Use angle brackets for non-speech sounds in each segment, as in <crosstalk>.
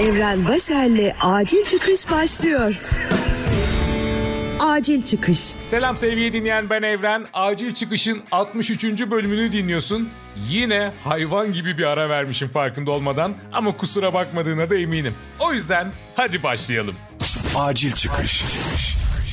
Evren Başer'le Acil Çıkış başlıyor. Acil Çıkış. Selam sevgili dinleyen ben Evren. Acil Çıkış'ın 63. bölümünü dinliyorsun. Yine hayvan gibi bir ara vermişim farkında olmadan ama kusura bakmadığına da eminim. O yüzden hadi başlayalım. Acil çıkış.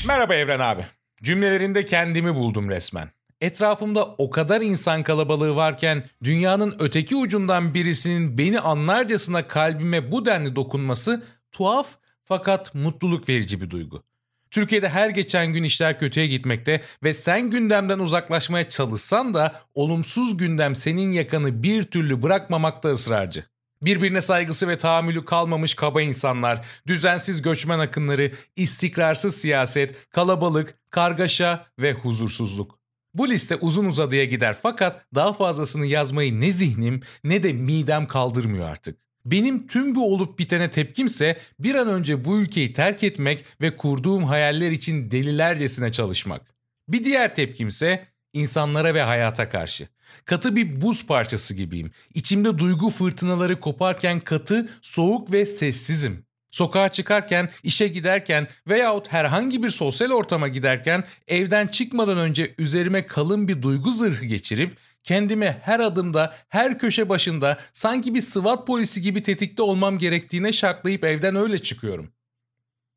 Merhaba Evren abi. Cümlelerinde kendimi buldum resmen. Etrafımda o kadar insan kalabalığı varken dünyanın öteki ucundan birisinin beni anlarcasına kalbime bu denli dokunması tuhaf fakat mutluluk verici bir duygu. Türkiye'de her geçen gün işler kötüye gitmekte ve sen gündemden uzaklaşmaya çalışsan da olumsuz gündem senin yakanı bir türlü bırakmamakta ısrarcı. Birbirine saygısı ve tahammülü kalmamış kaba insanlar, düzensiz göçmen akınları, istikrarsız siyaset, kalabalık, kargaşa ve huzursuzluk. Bu liste uzun uzadıya gider fakat daha fazlasını yazmayı ne zihnim ne de midem kaldırmıyor artık. Benim tüm bu olup bitene tepkimse bir an önce bu ülkeyi terk etmek ve kurduğum hayaller için delilercesine çalışmak. Bir diğer tepkimse insanlara ve hayata karşı. Katı bir buz parçası gibiyim. İçimde duygu fırtınaları koparken katı, soğuk ve sessizim. Sokağa çıkarken, işe giderken veyahut herhangi bir sosyal ortama giderken evden çıkmadan önce üzerime kalın bir duygu zırhı geçirip kendime her adımda, her köşe başında sanki bir SWAT polisi gibi tetikte olmam gerektiğine şartlayıp evden öyle çıkıyorum.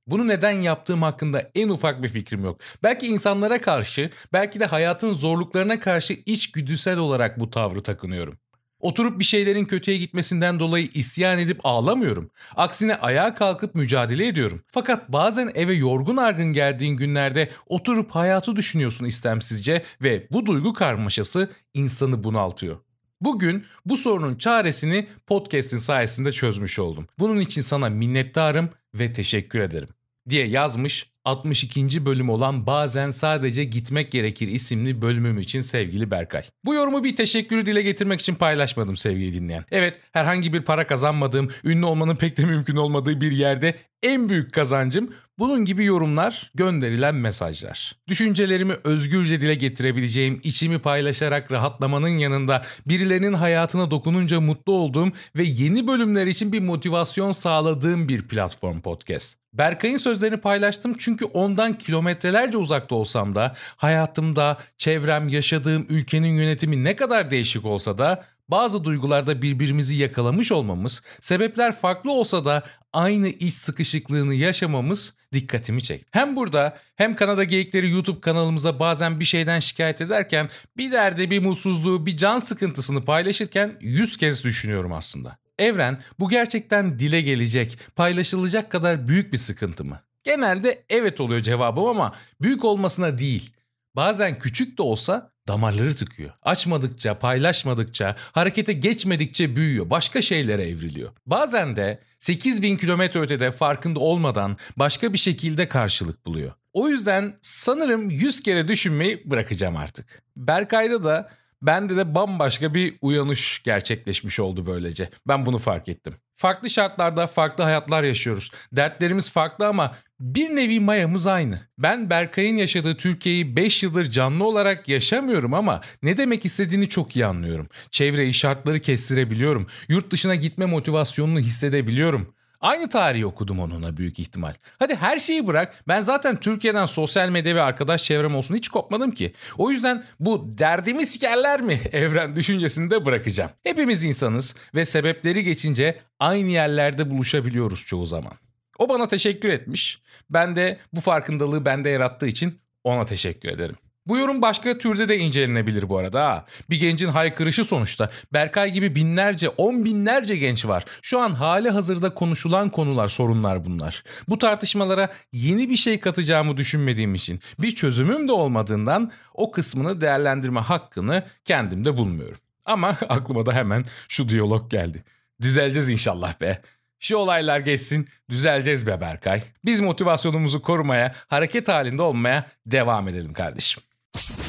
Bunu neden yaptığım hakkında en ufak bir fikrim yok. Belki insanlara karşı, belki de hayatın zorluklarına karşı içgüdüsel olarak bu tavrı takınıyorum. Oturup bir şeylerin kötüye gitmesinden dolayı isyan edip ağlamıyorum. Aksine ayağa kalkıp mücadele ediyorum. Fakat bazen eve yorgun argın geldiğin günlerde oturup hayatı düşünüyorsun istemsizce ve bu duygu karmaşası insanı bunaltıyor. Bugün bu sorunun çaresini podcast'in sayesinde çözmüş oldum. Bunun için sana minnettarım ve teşekkür ederim diye yazmış 62. bölüm olan Bazen Sadece Gitmek Gerekir isimli bölümüm için sevgili Berkay. Bu yorumu bir teşekkürü dile getirmek için paylaşmadım sevgili dinleyen. Evet herhangi bir para kazanmadığım, ünlü olmanın pek de mümkün olmadığı bir yerde en büyük kazancım bunun gibi yorumlar, gönderilen mesajlar. Düşüncelerimi özgürce dile getirebileceğim, içimi paylaşarak rahatlamanın yanında birilerinin hayatına dokununca mutlu olduğum ve yeni bölümler için bir motivasyon sağladığım bir platform podcast. Berkay'ın sözlerini paylaştım çünkü ondan kilometrelerce uzakta olsam da hayatımda, çevrem, yaşadığım ülkenin yönetimi ne kadar değişik olsa da bazı duygularda birbirimizi yakalamış olmamız, sebepler farklı olsa da aynı iç sıkışıklığını yaşamamız dikkatimi çekti. Hem burada hem Kanada Geyikleri YouTube kanalımıza bazen bir şeyden şikayet ederken bir derde, bir mutsuzluğu, bir can sıkıntısını paylaşırken yüz kez düşünüyorum aslında. Evren bu gerçekten dile gelecek, paylaşılacak kadar büyük bir sıkıntı mı? Genelde evet oluyor cevabım ama büyük olmasına değil. Bazen küçük de olsa damarları tıkıyor. Açmadıkça, paylaşmadıkça, harekete geçmedikçe büyüyor, başka şeylere evriliyor. Bazen de 8000 kilometre ötede farkında olmadan başka bir şekilde karşılık buluyor. O yüzden sanırım 100 kere düşünmeyi bırakacağım artık. Berkay'da da Bende de bambaşka bir uyanış gerçekleşmiş oldu böylece. Ben bunu fark ettim. Farklı şartlarda farklı hayatlar yaşıyoruz. Dertlerimiz farklı ama bir nevi mayamız aynı. Ben Berkay'ın yaşadığı Türkiye'yi 5 yıldır canlı olarak yaşamıyorum ama ne demek istediğini çok iyi anlıyorum. Çevreyi, şartları kestirebiliyorum. Yurt dışına gitme motivasyonunu hissedebiliyorum. Aynı tarihi okudum onunla büyük ihtimal. Hadi her şeyi bırak. Ben zaten Türkiye'den sosyal medya ve arkadaş çevrem olsun hiç kopmadım ki. O yüzden bu derdimi sikerler mi <laughs> evren düşüncesini de bırakacağım. Hepimiz insanız ve sebepleri geçince aynı yerlerde buluşabiliyoruz çoğu zaman. O bana teşekkür etmiş. Ben de bu farkındalığı bende yarattığı için ona teşekkür ederim. Bu yorum başka türde de incelenebilir bu arada. Bir gencin haykırışı sonuçta. Berkay gibi binlerce, on binlerce genç var. Şu an hali hazırda konuşulan konular, sorunlar bunlar. Bu tartışmalara yeni bir şey katacağımı düşünmediğim için bir çözümüm de olmadığından o kısmını değerlendirme hakkını kendimde bulmuyorum. Ama <laughs> aklıma da hemen şu diyalog geldi. Düzeleceğiz inşallah be. Şu olaylar geçsin, düzeleceğiz be Berkay. Biz motivasyonumuzu korumaya, hareket halinde olmaya devam edelim kardeşim.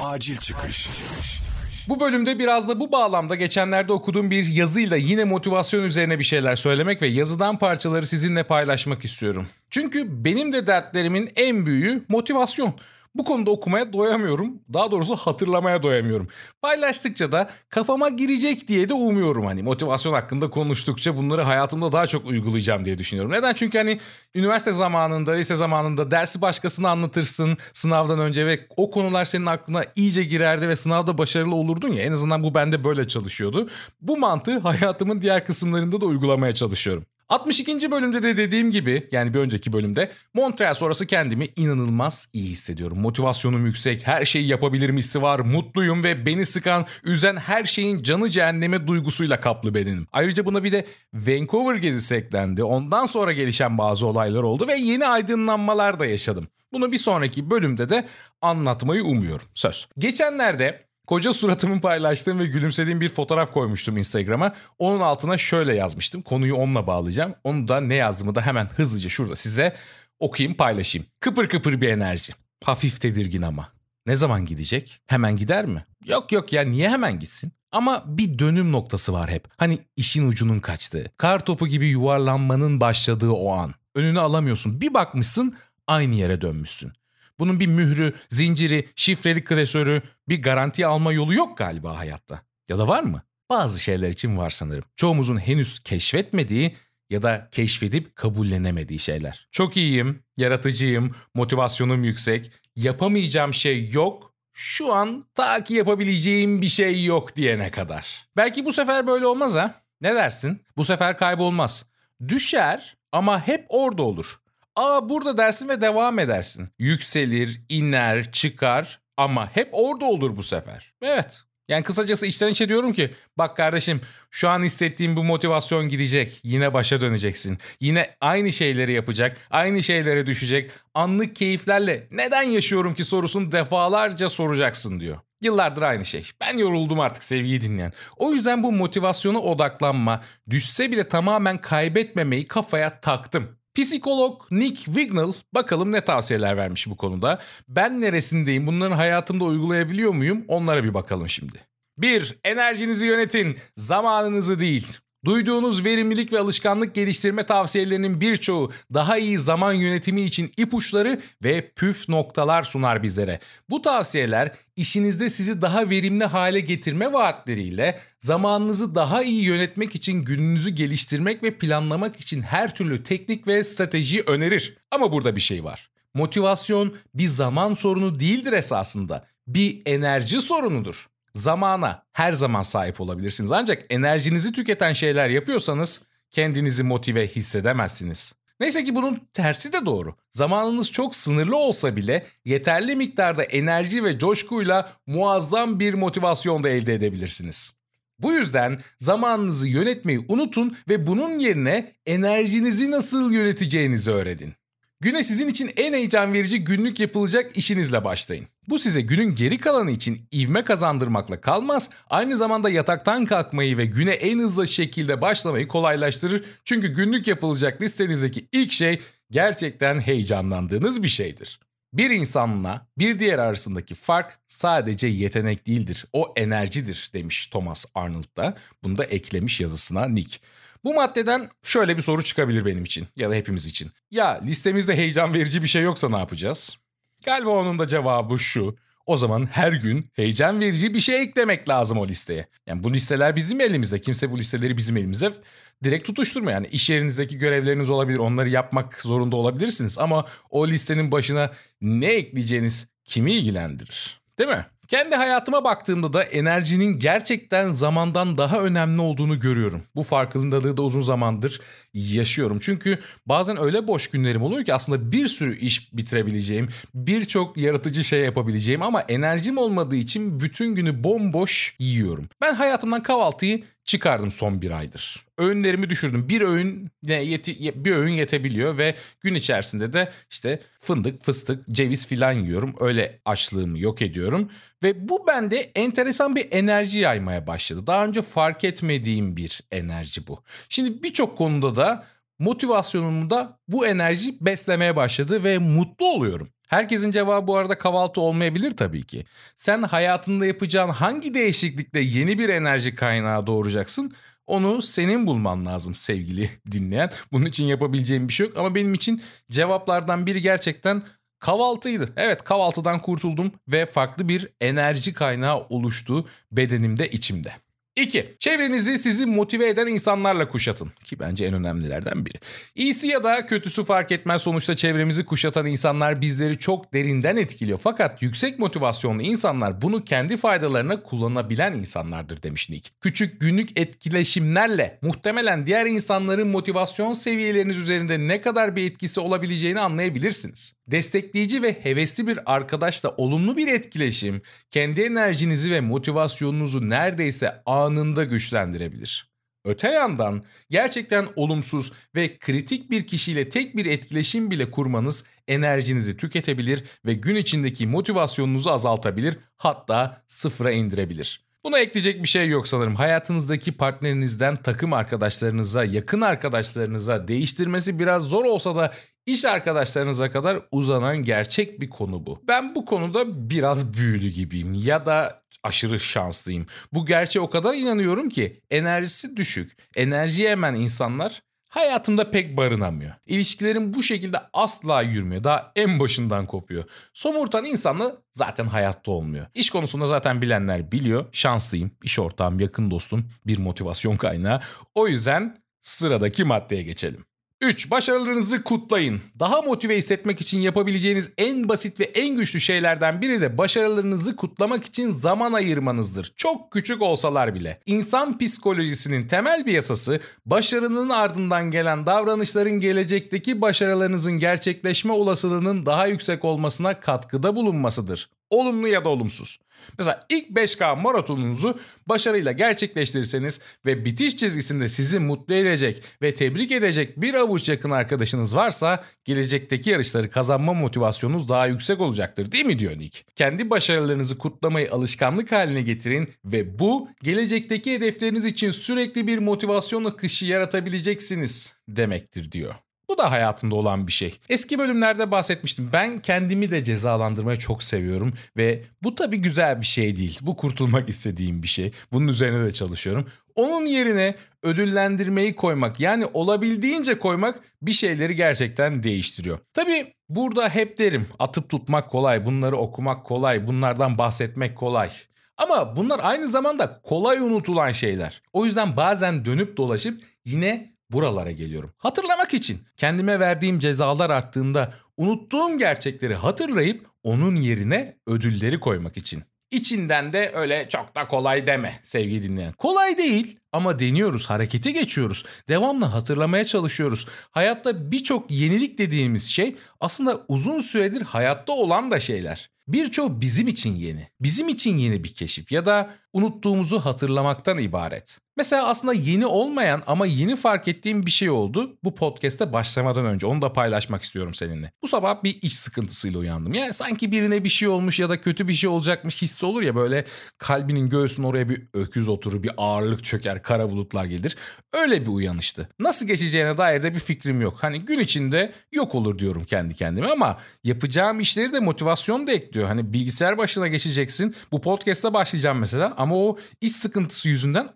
Acil çıkış. Bu bölümde biraz da bu bağlamda geçenlerde okuduğum bir yazıyla yine motivasyon üzerine bir şeyler söylemek ve yazıdan parçaları sizinle paylaşmak istiyorum. Çünkü benim de dertlerimin en büyüğü motivasyon. Bu konuda okumaya doyamıyorum. Daha doğrusu hatırlamaya doyamıyorum. Paylaştıkça da kafama girecek diye de umuyorum hani motivasyon hakkında konuştukça bunları hayatımda daha çok uygulayacağım diye düşünüyorum. Neden? Çünkü hani üniversite zamanında, lise zamanında dersi başkasına anlatırsın sınavdan önce ve o konular senin aklına iyice girerdi ve sınavda başarılı olurdun ya. En azından bu bende böyle çalışıyordu. Bu mantığı hayatımın diğer kısımlarında da uygulamaya çalışıyorum. 62. bölümde de dediğim gibi yani bir önceki bölümde Montreal sonrası kendimi inanılmaz iyi hissediyorum. Motivasyonum yüksek, her şeyi yapabilirim hissi var, mutluyum ve beni sıkan, üzen her şeyin canı cehenneme duygusuyla kaplı bedenim. Ayrıca buna bir de Vancouver gezisi eklendi. Ondan sonra gelişen bazı olaylar oldu ve yeni aydınlanmalar da yaşadım. Bunu bir sonraki bölümde de anlatmayı umuyorum. Söz. Geçenlerde Koca suratımı paylaştığım ve gülümsediğim bir fotoğraf koymuştum Instagram'a. Onun altına şöyle yazmıştım. Konuyu onunla bağlayacağım. Onu da ne yazdığımı da hemen hızlıca şurada size okuyayım paylaşayım. Kıpır kıpır bir enerji. Hafif tedirgin ama. Ne zaman gidecek? Hemen gider mi? Yok yok ya niye hemen gitsin? Ama bir dönüm noktası var hep. Hani işin ucunun kaçtığı. Kar topu gibi yuvarlanmanın başladığı o an. Önünü alamıyorsun. Bir bakmışsın aynı yere dönmüşsün. Bunun bir mührü, zinciri, şifreli klasörü, bir garanti alma yolu yok galiba hayatta. Ya da var mı? Bazı şeyler için var sanırım. Çoğumuzun henüz keşfetmediği ya da keşfedip kabullenemediği şeyler. Çok iyiyim, yaratıcıyım, motivasyonum yüksek, yapamayacağım şey yok, şu an ta ki yapabileceğim bir şey yok diyene kadar. Belki bu sefer böyle olmaz ha? Ne dersin? Bu sefer kaybolmaz. Düşer ama hep orada olur. Aa burada dersin ve devam edersin. Yükselir, iner, çıkar ama hep orada olur bu sefer. Evet. Yani kısacası içten içe diyorum ki bak kardeşim şu an hissettiğim bu motivasyon gidecek. Yine başa döneceksin. Yine aynı şeyleri yapacak. Aynı şeylere düşecek. Anlık keyiflerle neden yaşıyorum ki sorusunu defalarca soracaksın diyor. Yıllardır aynı şey. Ben yoruldum artık sevgiyi dinleyen. O yüzden bu motivasyona odaklanma, düşse bile tamamen kaybetmemeyi kafaya taktım. Psikolog Nick Wignall bakalım ne tavsiyeler vermiş bu konuda. Ben neresindeyim bunların hayatımda uygulayabiliyor muyum onlara bir bakalım şimdi. 1. Enerjinizi yönetin, zamanınızı değil. Duyduğunuz verimlilik ve alışkanlık geliştirme tavsiyelerinin birçoğu daha iyi zaman yönetimi için ipuçları ve püf noktalar sunar bizlere. Bu tavsiyeler işinizde sizi daha verimli hale getirme vaatleriyle zamanınızı daha iyi yönetmek için gününüzü geliştirmek ve planlamak için her türlü teknik ve strateji önerir. Ama burada bir şey var. Motivasyon bir zaman sorunu değildir esasında. Bir enerji sorunudur. Zamana her zaman sahip olabilirsiniz ancak enerjinizi tüketen şeyler yapıyorsanız kendinizi motive hissedemezsiniz. Neyse ki bunun tersi de doğru. Zamanınız çok sınırlı olsa bile yeterli miktarda enerji ve coşkuyla muazzam bir motivasyon da elde edebilirsiniz. Bu yüzden zamanınızı yönetmeyi unutun ve bunun yerine enerjinizi nasıl yöneteceğinizi öğrenin. Güne sizin için en heyecan verici günlük yapılacak işinizle başlayın. Bu size günün geri kalanı için ivme kazandırmakla kalmaz, aynı zamanda yataktan kalkmayı ve güne en hızlı şekilde başlamayı kolaylaştırır. Çünkü günlük yapılacak listenizdeki ilk şey gerçekten heyecanlandığınız bir şeydir. Bir insanla bir diğer arasındaki fark sadece yetenek değildir, o enerjidir demiş Thomas Arnold da. Bunu da eklemiş yazısına Nick. Bu maddeden şöyle bir soru çıkabilir benim için ya da hepimiz için. Ya listemizde heyecan verici bir şey yoksa ne yapacağız? Galiba onun da cevabı şu. O zaman her gün heyecan verici bir şey eklemek lazım o listeye. Yani bu listeler bizim elimizde. Kimse bu listeleri bizim elimize direkt tutuşturmuyor. Yani iş yerinizdeki görevleriniz olabilir. Onları yapmak zorunda olabilirsiniz. Ama o listenin başına ne ekleyeceğiniz kimi ilgilendirir? Değil mi? Kendi hayatıma baktığımda da enerjinin gerçekten zamandan daha önemli olduğunu görüyorum. Bu farkındalığı da uzun zamandır yaşıyorum. Çünkü bazen öyle boş günlerim oluyor ki aslında bir sürü iş bitirebileceğim, birçok yaratıcı şey yapabileceğim ama enerjim olmadığı için bütün günü bomboş yiyorum. Ben hayatımdan kahvaltıyı çıkardım son bir aydır. Öğünlerimi düşürdüm. Bir öğün yeti, bir öğün yetebiliyor ve gün içerisinde de işte fındık, fıstık, ceviz filan yiyorum. Öyle açlığımı yok ediyorum ve bu bende enteresan bir enerji yaymaya başladı. Daha önce fark etmediğim bir enerji bu. Şimdi birçok konuda da motivasyonumu da bu enerji beslemeye başladı ve mutlu oluyorum. Herkesin cevabı bu arada kahvaltı olmayabilir tabii ki. Sen hayatında yapacağın hangi değişiklikle yeni bir enerji kaynağı doğuracaksın? Onu senin bulman lazım sevgili <laughs> dinleyen. Bunun için yapabileceğim bir şey yok ama benim için cevaplardan biri gerçekten Kahvaltıydı. Evet kahvaltıdan kurtuldum ve farklı bir enerji kaynağı oluştu bedenimde içimde. 2. Çevrenizi sizi motive eden insanlarla kuşatın. Ki bence en önemlilerden biri. İyisi ya da kötüsü fark etmez sonuçta çevremizi kuşatan insanlar bizleri çok derinden etkiliyor. Fakat yüksek motivasyonlu insanlar bunu kendi faydalarına kullanabilen insanlardır demiş Nick. Küçük günlük etkileşimlerle muhtemelen diğer insanların motivasyon seviyeleriniz üzerinde ne kadar bir etkisi olabileceğini anlayabilirsiniz. Destekleyici ve hevesli bir arkadaşla olumlu bir etkileşim kendi enerjinizi ve motivasyonunuzu neredeyse anında güçlendirebilir. Öte yandan gerçekten olumsuz ve kritik bir kişiyle tek bir etkileşim bile kurmanız enerjinizi tüketebilir ve gün içindeki motivasyonunuzu azaltabilir hatta sıfıra indirebilir. Buna ekleyecek bir şey yok sanırım. Hayatınızdaki partnerinizden takım arkadaşlarınıza, yakın arkadaşlarınıza değiştirmesi biraz zor olsa da iş arkadaşlarınıza kadar uzanan gerçek bir konu bu. Ben bu konuda biraz büyülü gibiyim ya da aşırı şanslıyım. Bu gerçeğe o kadar inanıyorum ki enerjisi düşük, enerji yemen insanlar hayatımda pek barınamıyor. İlişkilerim bu şekilde asla yürümüyor. Daha en başından kopuyor. Somurtan insanla zaten hayatta olmuyor. İş konusunda zaten bilenler biliyor. Şanslıyım. İş ortağım, yakın dostum, bir motivasyon kaynağı. O yüzden sıradaki maddeye geçelim. 3. Başarılarınızı kutlayın. Daha motive hissetmek için yapabileceğiniz en basit ve en güçlü şeylerden biri de başarılarınızı kutlamak için zaman ayırmanızdır. Çok küçük olsalar bile. İnsan psikolojisinin temel bir yasası başarının ardından gelen davranışların gelecekteki başarılarınızın gerçekleşme olasılığının daha yüksek olmasına katkıda bulunmasıdır. Olumlu ya da olumsuz. Mesela ilk 5K maratonunuzu başarıyla gerçekleştirirseniz ve bitiş çizgisinde sizi mutlu edecek ve tebrik edecek bir avuç yakın arkadaşınız varsa gelecekteki yarışları kazanma motivasyonunuz daha yüksek olacaktır değil mi diyor Nick. Kendi başarılarınızı kutlamayı alışkanlık haline getirin ve bu gelecekteki hedefleriniz için sürekli bir motivasyon akışı yaratabileceksiniz demektir diyor. Bu da hayatımda olan bir şey. Eski bölümlerde bahsetmiştim. Ben kendimi de cezalandırmayı çok seviyorum ve bu tabii güzel bir şey değil. Bu kurtulmak istediğim bir şey. Bunun üzerine de çalışıyorum. Onun yerine ödüllendirmeyi koymak yani olabildiğince koymak bir şeyleri gerçekten değiştiriyor. Tabii burada hep derim atıp tutmak kolay, bunları okumak kolay, bunlardan bahsetmek kolay. Ama bunlar aynı zamanda kolay unutulan şeyler. O yüzden bazen dönüp dolaşıp yine buralara geliyorum. Hatırlamak için kendime verdiğim cezalar arttığında unuttuğum gerçekleri hatırlayıp onun yerine ödülleri koymak için. İçinden de öyle çok da kolay deme sevgili dinleyen. Kolay değil ama deniyoruz, harekete geçiyoruz. Devamlı hatırlamaya çalışıyoruz. Hayatta birçok yenilik dediğimiz şey aslında uzun süredir hayatta olan da şeyler. Birçoğu bizim için yeni. Bizim için yeni bir keşif ya da unuttuğumuzu hatırlamaktan ibaret. Mesela aslında yeni olmayan ama yeni fark ettiğim bir şey oldu. Bu podcast'te başlamadan önce onu da paylaşmak istiyorum seninle. Bu sabah bir iş sıkıntısıyla uyandım. Yani sanki birine bir şey olmuş ya da kötü bir şey olacakmış hissi olur ya böyle kalbinin göğsünün oraya bir öküz oturur, bir ağırlık çöker, kara bulutlar gelir. Öyle bir uyanıştı. Nasıl geçeceğine dair de bir fikrim yok. Hani gün içinde yok olur diyorum kendi kendime ama yapacağım işleri de motivasyon da ekliyor. Hani bilgisayar başına geçeceksin. Bu podcast'a başlayacağım mesela ama o iş sıkıntısı yüzünden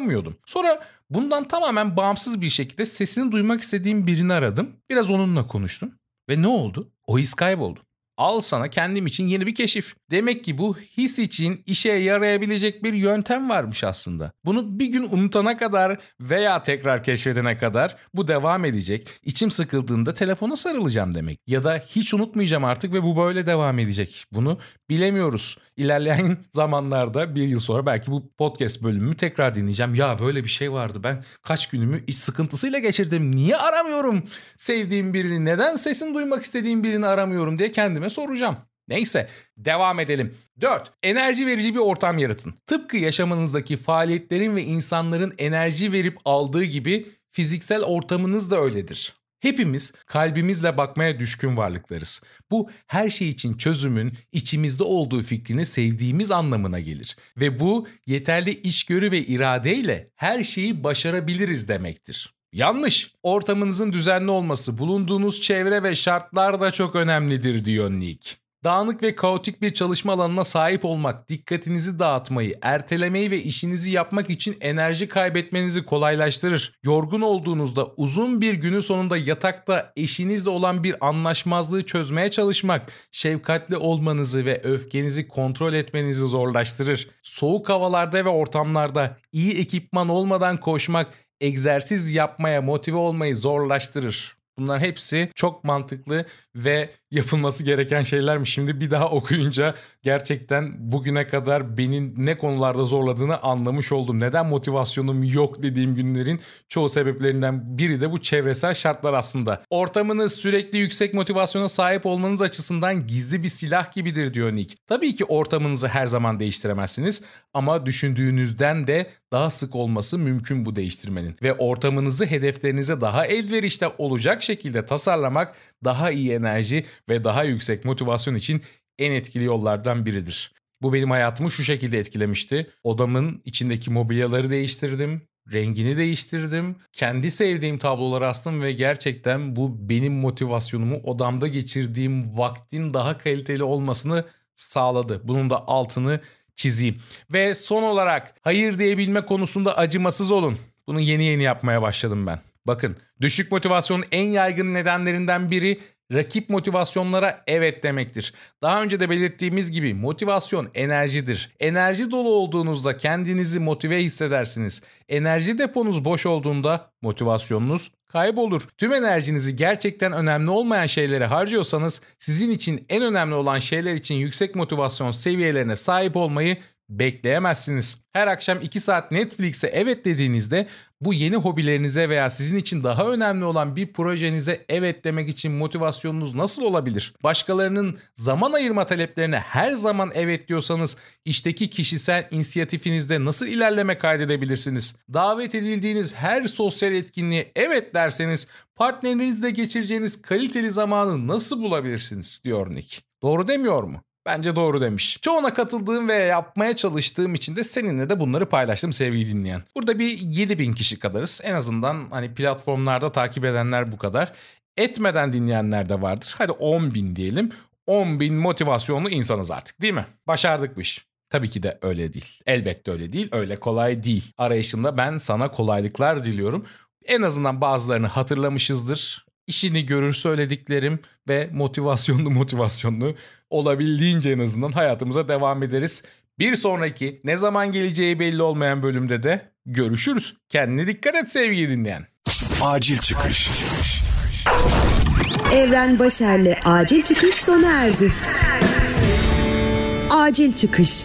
odaklanamıyordum. Sonra bundan tamamen bağımsız bir şekilde sesini duymak istediğim birini aradım. Biraz onunla konuştum. Ve ne oldu? O his kayboldu. Al sana kendim için yeni bir keşif. Demek ki bu his için işe yarayabilecek bir yöntem varmış aslında. Bunu bir gün unutana kadar veya tekrar keşfedene kadar bu devam edecek. İçim sıkıldığında telefona sarılacağım demek. Ya da hiç unutmayacağım artık ve bu böyle devam edecek. Bunu bilemiyoruz. İlerleyen <laughs> zamanlarda bir yıl sonra belki bu podcast bölümümü tekrar dinleyeceğim. Ya böyle bir şey vardı ben kaç günümü iç sıkıntısıyla geçirdim. Niye aramıyorum sevdiğim birini? Neden sesini duymak istediğim birini aramıyorum diye kendime soracağım. Neyse devam edelim. 4. Enerji verici bir ortam yaratın. Tıpkı yaşamınızdaki faaliyetlerin ve insanların enerji verip aldığı gibi fiziksel ortamınız da öyledir. Hepimiz kalbimizle bakmaya düşkün varlıklarız. Bu her şey için çözümün içimizde olduğu fikrini sevdiğimiz anlamına gelir. Ve bu yeterli içgörü ve iradeyle her şeyi başarabiliriz demektir. Yanlış. Ortamınızın düzenli olması, bulunduğunuz çevre ve şartlar da çok önemlidir diyor Nick. Dağınık ve kaotik bir çalışma alanına sahip olmak, dikkatinizi dağıtmayı, ertelemeyi ve işinizi yapmak için enerji kaybetmenizi kolaylaştırır. Yorgun olduğunuzda uzun bir günün sonunda yatakta eşinizle olan bir anlaşmazlığı çözmeye çalışmak, şefkatli olmanızı ve öfkenizi kontrol etmenizi zorlaştırır. Soğuk havalarda ve ortamlarda iyi ekipman olmadan koşmak, egzersiz yapmaya motive olmayı zorlaştırır. Bunlar hepsi çok mantıklı ve yapılması gereken şeylermiş. Şimdi bir daha okuyunca gerçekten bugüne kadar beni ne konularda zorladığını anlamış oldum. Neden motivasyonum yok dediğim günlerin çoğu sebeplerinden biri de bu çevresel şartlar aslında. Ortamınız sürekli yüksek motivasyona sahip olmanız açısından gizli bir silah gibidir diyor Nick. Tabii ki ortamınızı her zaman değiştiremezsiniz ama düşündüğünüzden de daha sık olması mümkün bu değiştirmenin. Ve ortamınızı hedeflerinize daha elverişli olacak şekilde tasarlamak daha iyi enerji ve daha yüksek motivasyon için en etkili yollardan biridir. Bu benim hayatımı şu şekilde etkilemişti. Odamın içindeki mobilyaları değiştirdim. Rengini değiştirdim. Kendi sevdiğim tabloları astım ve gerçekten bu benim motivasyonumu odamda geçirdiğim vaktin daha kaliteli olmasını sağladı. Bunun da altını çizeyim. Ve son olarak hayır diyebilme konusunda acımasız olun. Bunu yeni yeni yapmaya başladım ben. Bakın düşük motivasyonun en yaygın nedenlerinden biri rakip motivasyonlara evet demektir. Daha önce de belirttiğimiz gibi motivasyon enerjidir. Enerji dolu olduğunuzda kendinizi motive hissedersiniz. Enerji deponuz boş olduğunda motivasyonunuz kaybolur. Tüm enerjinizi gerçekten önemli olmayan şeylere harcıyorsanız sizin için en önemli olan şeyler için yüksek motivasyon seviyelerine sahip olmayı bekleyemezsiniz. Her akşam 2 saat Netflix'e evet dediğinizde bu yeni hobilerinize veya sizin için daha önemli olan bir projenize evet demek için motivasyonunuz nasıl olabilir? Başkalarının zaman ayırma taleplerine her zaman evet diyorsanız işteki kişisel inisiyatifinizde nasıl ilerleme kaydedebilirsiniz? Davet edildiğiniz her sosyal etkinliğe evet derseniz partnerinizle geçireceğiniz kaliteli zamanı nasıl bulabilirsiniz diyor Nick. Doğru demiyor mu? Bence doğru demiş. Çoğuna katıldığım ve yapmaya çalıştığım için de seninle de bunları paylaştım sevgili dinleyen. Burada bir 7000 kişi kadarız. En azından hani platformlarda takip edenler bu kadar. Etmeden dinleyenler de vardır. Hadi 10 bin diyelim. 10 bin motivasyonlu insanız artık değil mi? Başardık bu iş. Tabii ki de öyle değil. Elbette öyle değil. Öyle kolay değil. Arayışında ben sana kolaylıklar diliyorum. En azından bazılarını hatırlamışızdır işini görür söylediklerim ve motivasyonlu motivasyonlu olabildiğince en azından hayatımıza devam ederiz. Bir sonraki ne zaman geleceği belli olmayan bölümde de görüşürüz. Kendine dikkat et sevgili dinleyen. Acil çıkış. Evren Başer'le acil çıkış sona erdi. Acil çıkış.